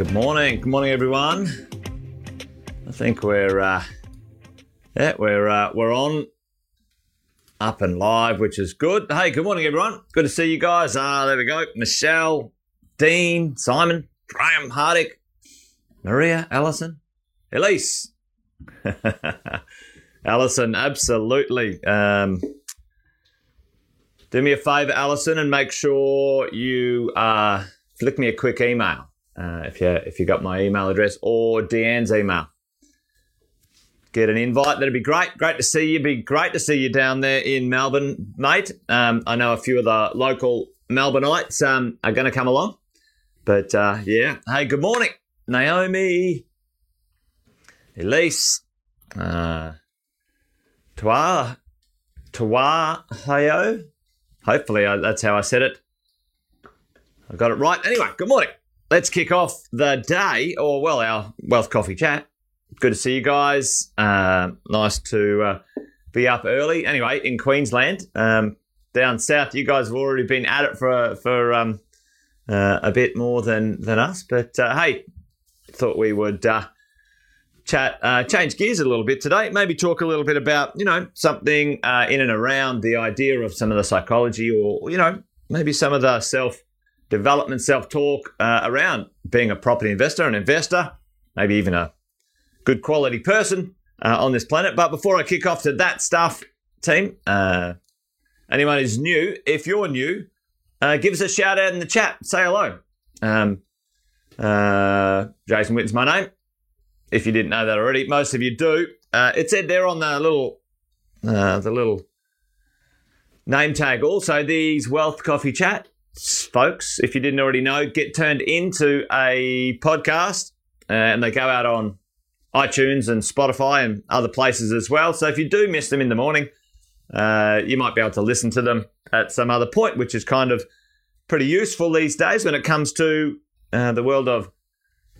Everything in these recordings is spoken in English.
Good morning. Good morning, everyone. I think we're uh, yeah we're uh, we're on up and live, which is good. Hey, good morning, everyone. Good to see you guys. Ah, there we go. Michelle, Dean, Simon, Graham, Hardik, Maria, Allison, Elise. Allison, absolutely. Um, do me a favour, Allison, and make sure you uh, flick me a quick email uh, if you if you got my email address or Deanne's email. Get an invite. That'd be great. Great to see you. Be great to see you down there in Melbourne, mate. Um, I know a few of the local Melbourneites um, are going to come along, but uh, yeah. Hey, good morning, Naomi, Elise, uh, Twa, Twa Hayo. Hopefully, I, that's how I said it. I got it right. Anyway, good morning let's kick off the day, or well, our Wealth Coffee chat. Good to see you guys. Uh, nice to uh, be up early. Anyway, in Queensland, um, down south, you guys have already been at it for for um, uh, a bit more than than us. But uh, hey, thought we would uh, chat, uh, change gears a little bit today. Maybe talk a little bit about you know something in and around the idea of some of the psychology, or you know maybe some of the self development self talk uh, around being a property investor, an investor, maybe even a good quality person uh, on this planet. But before I kick off to that stuff, team, uh, anyone who's new, if you're new, uh, give us a shout out in the chat. Say hello. Um, uh, Jason Witten's my name. If you didn't know that already, most of you do. Uh, it said there on the little, the little name tag. Also, these Wealth Coffee Chat folks, if you didn't already know, get turned into a podcast uh, and they go out on iTunes and Spotify and other places as well. So if you do miss them in the morning, uh, you might be able to listen to them at some other point, which is kind of pretty useful these days when it comes to uh, the world of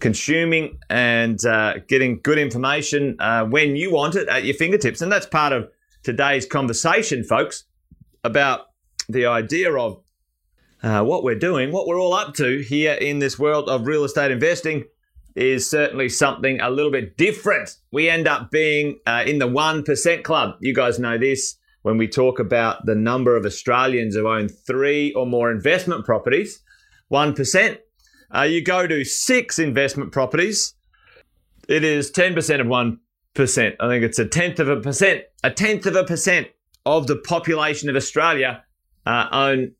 consuming and uh, getting good information uh, when you want it at your fingertips. And that's part of today's conversation, folks, about the idea of uh, what we're doing, what we're all up to here in this world of real estate investing is certainly something a little bit different. We end up being uh, in the 1% club. You guys know this when we talk about the number of Australians who own three or more investment properties, 1%. Uh, you go to six investment properties, it is 10% of 1%. I think it's a tenth of a percent. A tenth of a percent of the population of Australia uh, own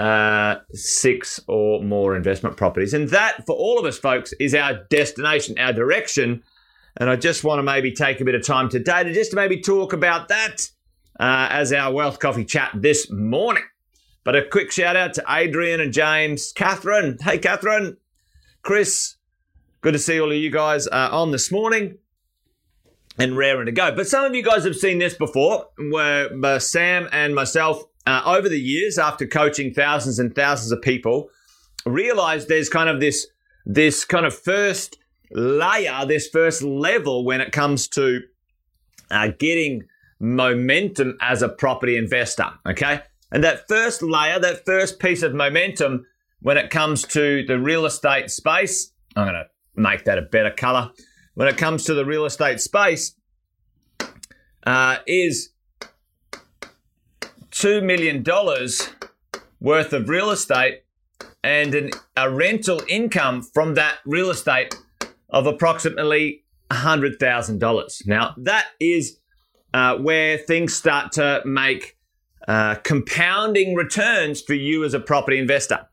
uh, six or more investment properties. And that, for all of us, folks, is our destination, our direction. And I just want to maybe take a bit of time today to just maybe talk about that uh, as our Wealth Coffee chat this morning. But a quick shout out to Adrian and James, Catherine. Hey, Catherine, Chris, good to see all of you guys uh, on this morning and raring to go. But some of you guys have seen this before, where uh, Sam and myself uh, over the years, after coaching thousands and thousands of people, realized there's kind of this this kind of first layer, this first level when it comes to uh, getting momentum as a property investor. Okay, and that first layer, that first piece of momentum when it comes to the real estate space, I'm going to make that a better color. When it comes to the real estate space, uh, is $2 million worth of real estate and an, a rental income from that real estate of approximately $100,000. Now, that is uh, where things start to make uh, compounding returns for you as a property investor.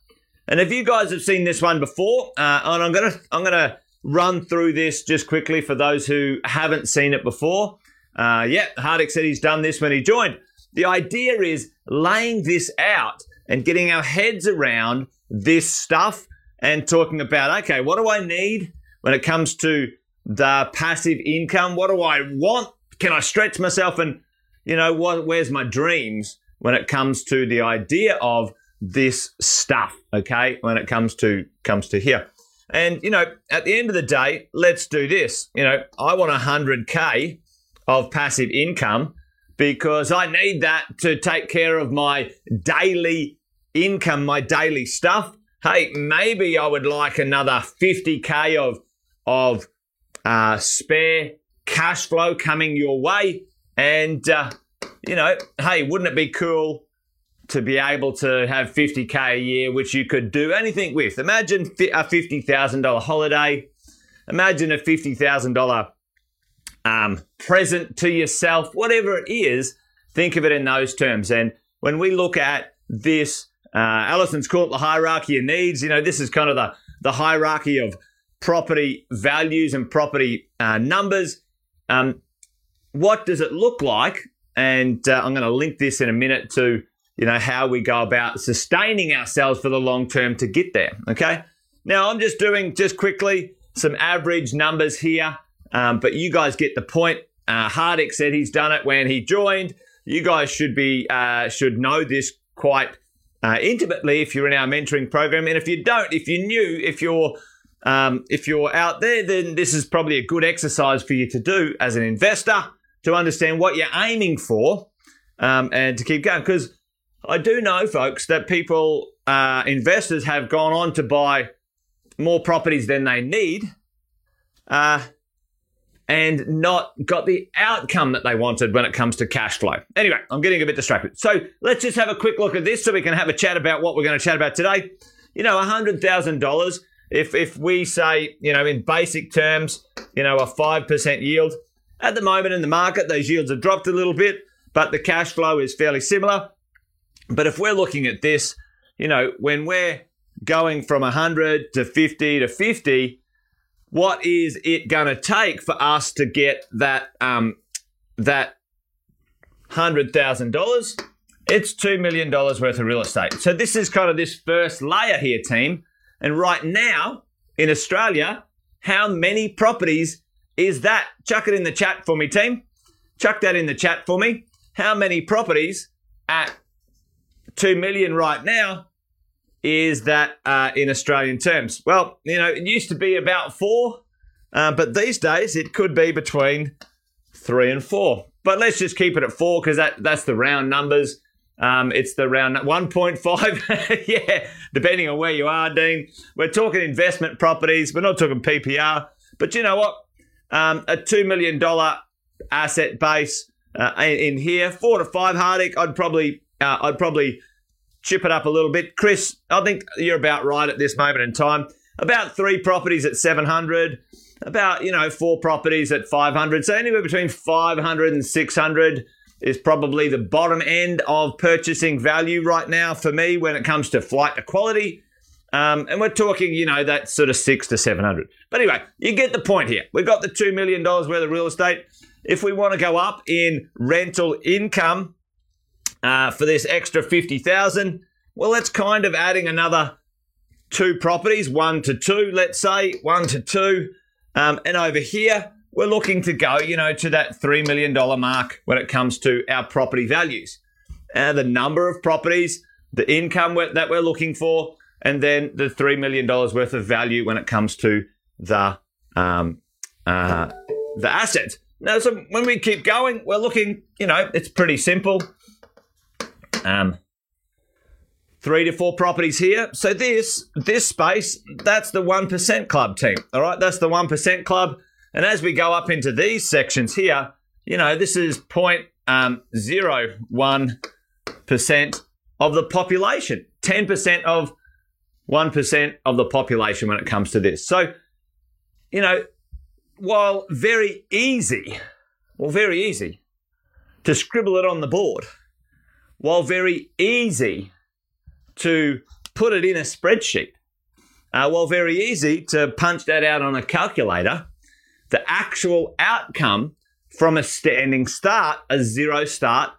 And if you guys have seen this one before, uh, and I'm gonna I'm gonna run through this just quickly for those who haven't seen it before. Uh, yeah, Hardik said he's done this when he joined. The idea is laying this out and getting our heads around this stuff and talking about, okay, what do I need when it comes to the passive income? What do I want? Can I stretch myself? And, you know, what, where's my dreams when it comes to the idea of this stuff? Okay. When it comes to, comes to here. And, you know, at the end of the day, let's do this. You know, I want 100K of passive income because I need that to take care of my daily income, my daily stuff. hey, maybe I would like another 50k of of uh, spare cash flow coming your way, and uh, you know, hey, wouldn't it be cool to be able to have 50k a year, which you could do anything with? Imagine a $50,000 holiday. Imagine a $50,000 um, present to yourself, whatever it is. Think of it in those terms. And when we look at this, uh, Allison's called the hierarchy of needs. You know, this is kind of the, the hierarchy of property values and property uh, numbers. Um, what does it look like? And uh, I'm going to link this in a minute to you know how we go about sustaining ourselves for the long term to get there. Okay. Now I'm just doing just quickly some average numbers here, um, but you guys get the point. Uh, Hardik said he's done it when he joined. You guys should be uh, should know this quite uh, intimately if you're in our mentoring program, and if you don't, if you're new, if you're um, if you're out there, then this is probably a good exercise for you to do as an investor to understand what you're aiming for um, and to keep going. Because I do know, folks, that people, uh, investors, have gone on to buy more properties than they need uh, and not got the outcome that they wanted when it comes to cash flow. Anyway, I'm getting a bit distracted. So let's just have a quick look at this so we can have a chat about what we're going to chat about today. You know, $100,000 if if we say, you know, in basic terms, you know, a five percent yield at the moment in the market, those yields have dropped a little bit, but the cash flow is fairly similar. But if we're looking at this, you know, when we're going from 100 to 50 to 50, what is it going to take for us to get that um, that hundred thousand dollars? It's two million dollars worth of real estate. So this is kind of this first layer here, team. And right now in Australia, how many properties is that? Chuck it in the chat for me, team. Chuck that in the chat for me. How many properties at 2 million right now is that uh, in Australian terms? Well, you know, it used to be about four, uh, but these days it could be between three and four. But let's just keep it at four because that, that's the round numbers. Um, it's the round 1.5. yeah, depending on where you are, Dean. We're talking investment properties. We're not talking PPR. But you know what? Um, a $2 million asset base uh, in here, four to five Hardik, I'd probably, uh, I'd probably chip it up a little bit. Chris, I think you're about right at this moment in time. About three properties at 700, about, you know, four properties at 500. So anywhere between 500 and 600 is probably the bottom end of purchasing value right now for me when it comes to flight to quality. Um, and we're talking, you know, that sort of six to 700. But anyway, you get the point here. We've got the $2 million worth of real estate. If we want to go up in rental income uh, for this extra 50,000, well, that's kind of adding another two properties, one to two, let's say, one to two. Um, and over here, we're looking to go, you know, to that $3 million mark when it comes to our property values. And the number of properties, the income that we're looking for, and then the $3 million worth of value when it comes to the, um, uh, the assets. Now, so when we keep going, we're looking, you know, it's pretty simple. Um, three to four properties here. So this this space, that's the one percent club team. All right, that's the one percent club. And as we go up into these sections here, you know, this is um, 0.01% of the population, 10% of 1% of the population when it comes to this. So, you know, while very easy, well, very easy to scribble it on the board, while very easy to put it in a spreadsheet, uh, while very easy to punch that out on a calculator, the actual outcome from a standing start, a zero start,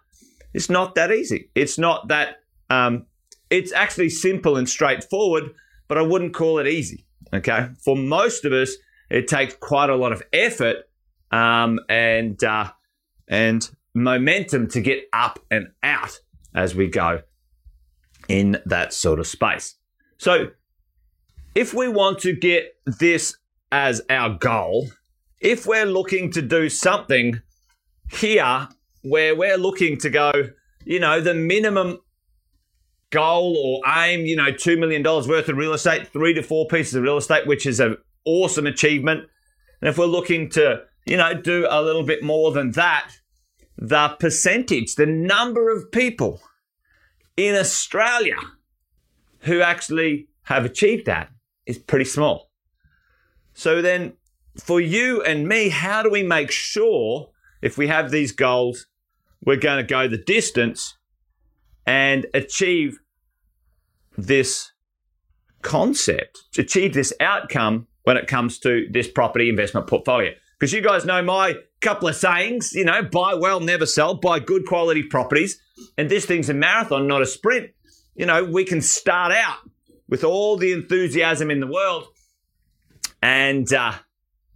is not that easy. It's not that, um, it's actually simple and straightforward, but I wouldn't call it easy. Okay. For most of us, it takes quite a lot of effort um, and, uh, and momentum to get up and out as we go in that sort of space. So, if we want to get this as our goal, if we're looking to do something here where we're looking to go, you know, the minimum goal or aim, you know, $2 million worth of real estate, three to four pieces of real estate, which is an awesome achievement. And if we're looking to, you know, do a little bit more than that, the percentage, the number of people in Australia who actually have achieved that is pretty small. So then, for you and me, how do we make sure if we have these goals, we're going to go the distance and achieve this concept, achieve this outcome when it comes to this property investment portfolio? Because you guys know my couple of sayings, you know, buy well, never sell, buy good quality properties. And this thing's a marathon, not a sprint. You know, we can start out with all the enthusiasm in the world. And, uh,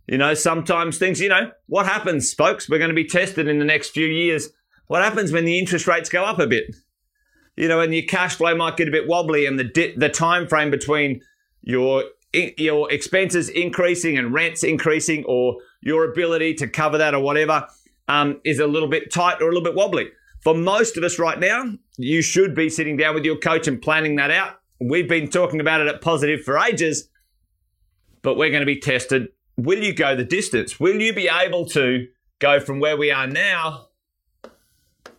you know, sometimes things, you know, what happens, folks? We're going to be tested in the next few years. What happens when the interest rates go up a bit? You know, and your cash flow might get a bit wobbly, and the di- the time frame between your your expenses increasing and rents increasing, or your ability to cover that or whatever, um, is a little bit tight or a little bit wobbly. For most of us right now, you should be sitting down with your coach and planning that out. We've been talking about it at Positive for ages, but we're going to be tested. Will you go the distance? Will you be able to go from where we are now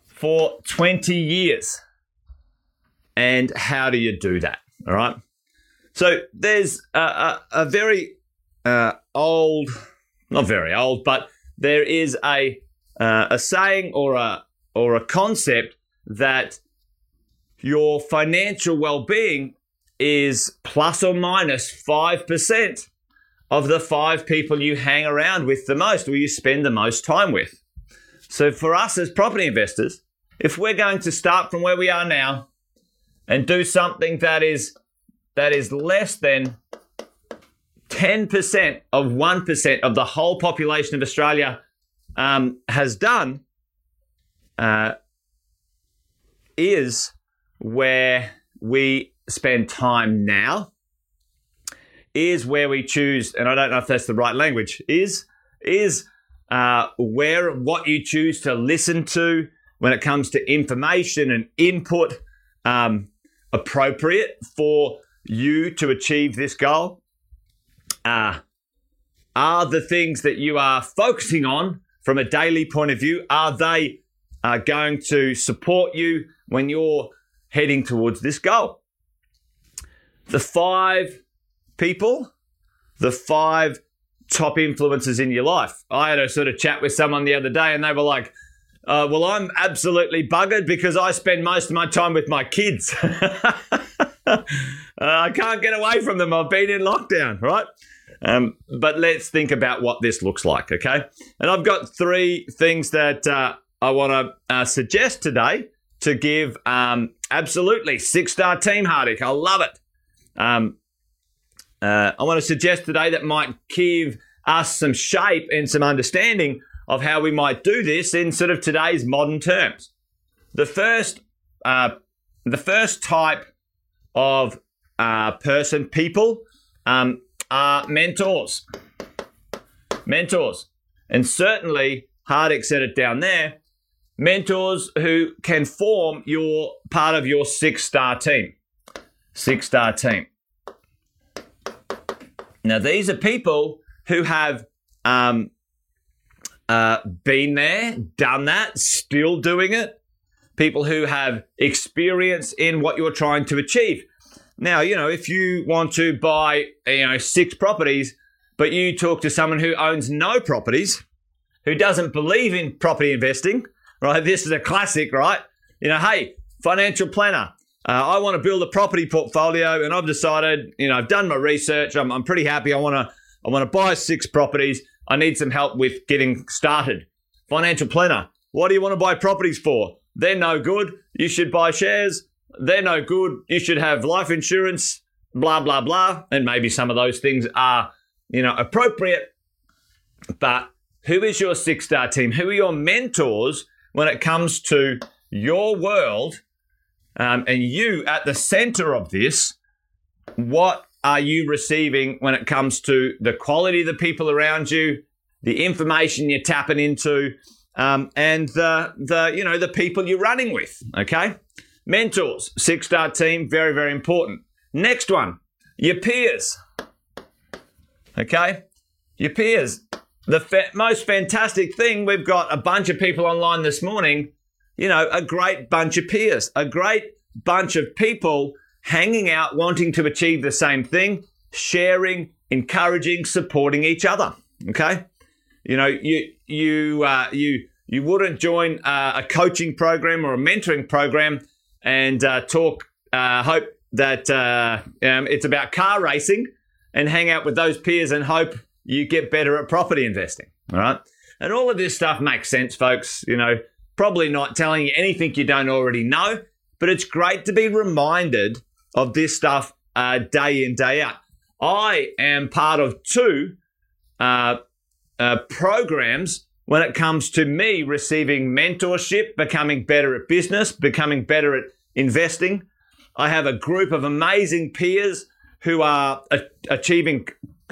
for 20 years? And how do you do that? All right. So there's a, a, a very uh, old, not very old, but there is a uh, a saying or a or a concept that your financial well-being is plus or minus 5% of the five people you hang around with the most or you spend the most time with. So for us as property investors, if we're going to start from where we are now and do something that is that is less than 10% of 1% of the whole population of Australia um, has done, uh, is where we spend time now, is where we choose, and I don't know if that's the right language, is, is uh, where what you choose to listen to when it comes to information and input um, appropriate for you to achieve this goal? Uh, are the things that you are focusing on from a daily point of view, are they uh, going to support you when you're heading towards this goal? The five people, the five top influences in your life. I had a sort of chat with someone the other day and they were like, uh, well, I'm absolutely buggered because I spend most of my time with my kids. uh, I can't get away from them. I've been in lockdown, right? Um, but let's think about what this looks like, okay? And I've got three things that uh, I want to uh, suggest today to give um, absolutely six star team Hardik. I love it. Um, uh, I want to suggest today that might give us some shape and some understanding of how we might do this in sort of today's modern terms. The first, uh, the first type of uh, person, people, um, are mentors. Mentors. And certainly, Hardik said it down there mentors who can form your part of your six star team. Six star team. Now, these are people who have um, uh, been there, done that, still doing it. People who have experience in what you're trying to achieve. Now, you know, if you want to buy, you know, six properties, but you talk to someone who owns no properties, who doesn't believe in property investing, right? This is a classic, right? You know, hey, financial planner, uh, I want to build a property portfolio, and I've decided, you know, I've done my research. I'm, I'm pretty happy. I want to, I want to buy six properties. I need some help with getting started. Financial planner, what do you want to buy properties for? They're no good. You should buy shares they're no good. You should have life insurance, blah, blah, blah. And maybe some of those things are, you know, appropriate. But who is your six star team? Who are your mentors when it comes to your world um, and you at the center of this? What are you receiving when it comes to the quality of the people around you, the information you're tapping into, um, and the the you know the people you're running with? Okay, mentors, six star team, very, very important. Next one, your peers. Okay, your peers. The fa- most fantastic thing, we've got a bunch of people online this morning, you know, a great bunch of peers, a great bunch of people hanging out, wanting to achieve the same thing, sharing, encouraging, supporting each other. Okay, you know, you you uh, you you wouldn't join uh, a coaching program or a mentoring program and uh, talk. Uh, hope that uh, um, it's about car racing and hang out with those peers and hope you get better at property investing. All right, and all of this stuff makes sense, folks. You know, probably not telling you anything you don't already know, but it's great to be reminded of this stuff uh, day in day out. I am part of two uh, uh, programs when it comes to me receiving mentorship, becoming better at business, becoming better at investing. I have a group of amazing peers who are achieving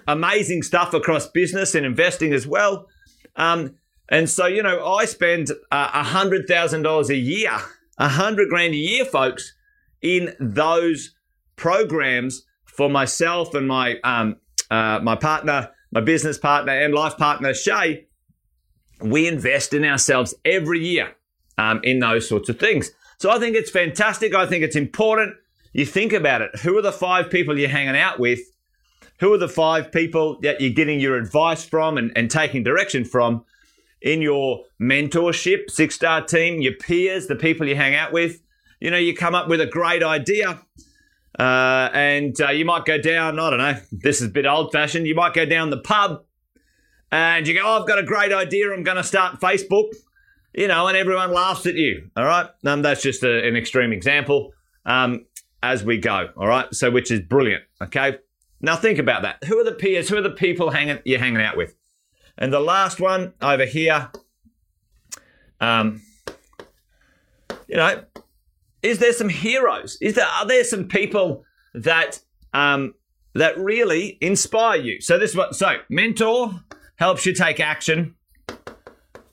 amazing stuff across business and investing as well. Um, and so, you know, I spend uh, hundred thousand dollars a year, a hundred grand a year, folks, in those programs for myself and my um, uh, my partner my business partner and life partner, Shay, we invest in ourselves every year um, in those sorts of things. So I think it's fantastic. I think it's important. You think about it. Who are the five people you're hanging out with? Who are the five people that you're getting your advice from and, and taking direction from in your mentorship, six star team, your peers, the people you hang out with? You know, you come up with a great idea uh, and uh, you might go down, I don't know, this is a bit old fashioned. You might go down the pub and you go, oh, I've got a great idea. I'm going to start Facebook, you know, and everyone laughs at you. All right. Um, that's just a, an extreme example um, as we go. All right. So, which is brilliant. Okay. Now, think about that. Who are the peers? Who are the people hanging, you're hanging out with? And the last one over here, um, you know, is there some heroes? Is there are there some people that um, that really inspire you? So this is what so mentor helps you take action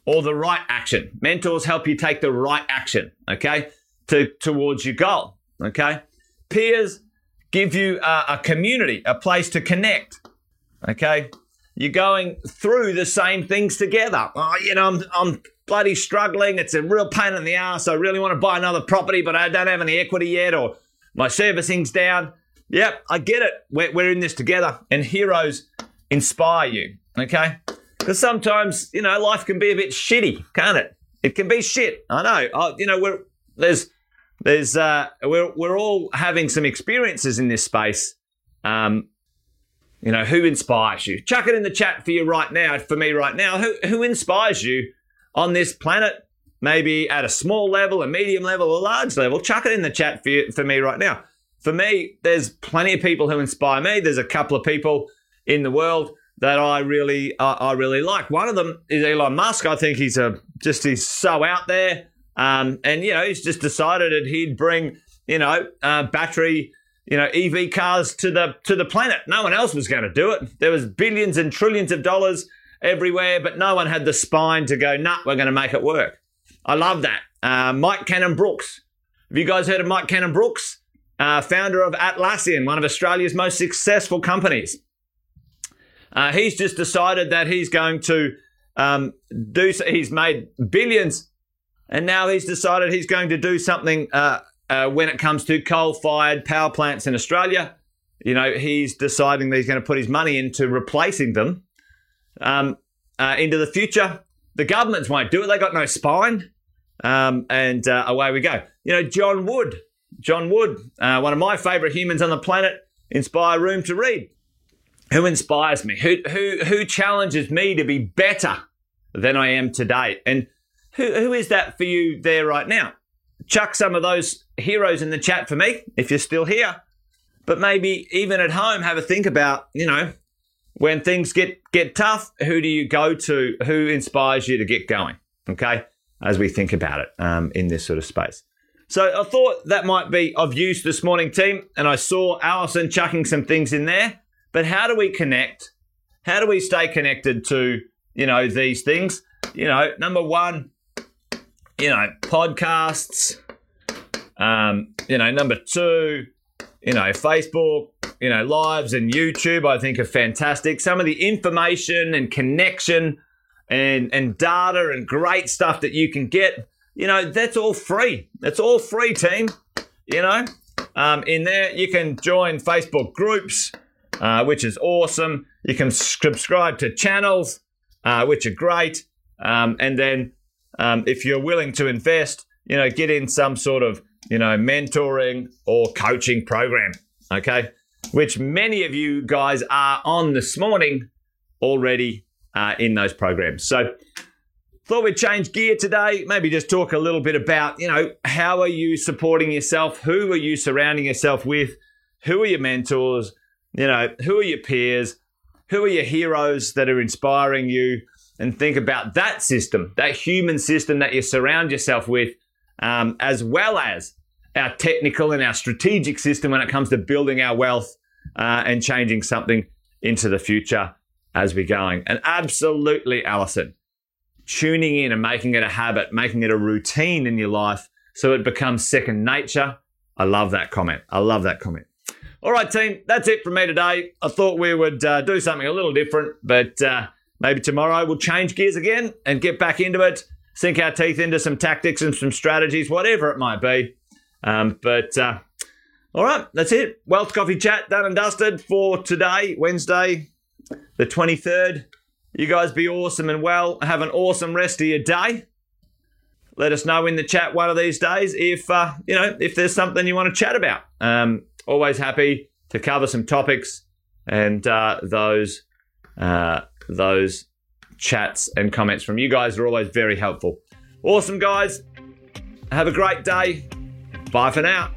or the right action. Mentors help you take the right action, okay, to towards your goal. Okay, peers give you a, a community, a place to connect. Okay, you're going through the same things together. Oh, you know, I'm, I'm bloody struggling. It's a real pain in the ass. I really want to buy another property, but I don't have any equity yet, or my servicing's down. Yep, I get it. We're, we're in this together, and heroes inspire you. Okay, because sometimes you know life can be a bit shitty, can't it? It can be shit. I know. I, you know, we're there's there's uh, we're we're all having some experiences in this space. Um, you know, who inspires you? Chuck it in the chat for you right now. For me right now, who who inspires you on this planet, maybe at a small level, a medium level, a large level, chuck it in the chat for, you, for me right now. For me, there's plenty of people who inspire me. There's a couple of people in the world that I really I really like. One of them is Elon Musk. I think he's a just he's so out there, um, and you know he's just decided that he'd bring you know uh, battery you know EV cars to the to the planet. No one else was going to do it. There was billions and trillions of dollars everywhere, but no one had the spine to go, nah, we're going to make it work. I love that. Uh, Mike Cannon-Brookes. Have you guys heard of Mike Cannon-Brookes? Uh, founder of Atlassian, one of Australia's most successful companies. Uh, he's just decided that he's going to um, do. He's made billions, and now he's decided he's going to do something uh, uh, when it comes to coal-fired power plants in Australia. You know, he's deciding that he's going to put his money into replacing them um, uh, into the future. The governments won't do it. They got no spine. Um, and uh, away we go. You know, John Wood, John Wood, uh, one of my favourite humans on the planet, inspire room to read. Who inspires me? Who who who challenges me to be better than I am today? And who who is that for you there right now? Chuck some of those heroes in the chat for me if you're still here. But maybe even at home, have a think about you know when things get get tough, who do you go to? Who inspires you to get going? Okay, as we think about it um, in this sort of space. So I thought that might be of use this morning, team. And I saw Allison chucking some things in there. But how do we connect? How do we stay connected to you know these things? You know, number one, you know, podcasts, Um, you know, number two, you know, Facebook, you know, lives and YouTube, I think are fantastic. Some of the information and connection and, and data and great stuff that you can get, you know, that's all free. That's all free, team. You know, um, in there, you can join Facebook groups, uh, which is awesome. You can subscribe to channels, uh, which are great. Um, and then um, if you're willing to invest, you know, get in some sort of you know, mentoring or coaching program, okay? Which many of you guys are on this morning already uh, in those programs. So, thought we'd change gear today. Maybe just talk a little bit about, you know, how are you supporting yourself? Who are you surrounding yourself with? Who are your mentors? You know, who are your peers? Who are your heroes that are inspiring you? And think about that system, that human system that you surround yourself with, um, as well as our technical and our strategic system when it comes to building our wealth uh, and changing something into the future as we're going. And absolutely, Alison, tuning in and making it a habit, making it a routine in your life so it becomes second nature. I love that comment. I love that comment. All right, team, that's it from me today. I thought we would uh, do something a little different, but uh, maybe tomorrow we'll change gears again and get back into it, sink our teeth into some tactics and some strategies, whatever it might be. Um, but uh, all right, that's it. Wealth Coffee Chat done and dusted for today, Wednesday, the 23rd. You guys be awesome and well. Have an awesome rest of your day. Let us know in the chat one of these days if uh, you know if there's something you want to chat about. Um, always happy to cover some topics and uh, those uh, those chats and comments from you guys are always very helpful. Awesome, guys. Have a great day. Bye for now.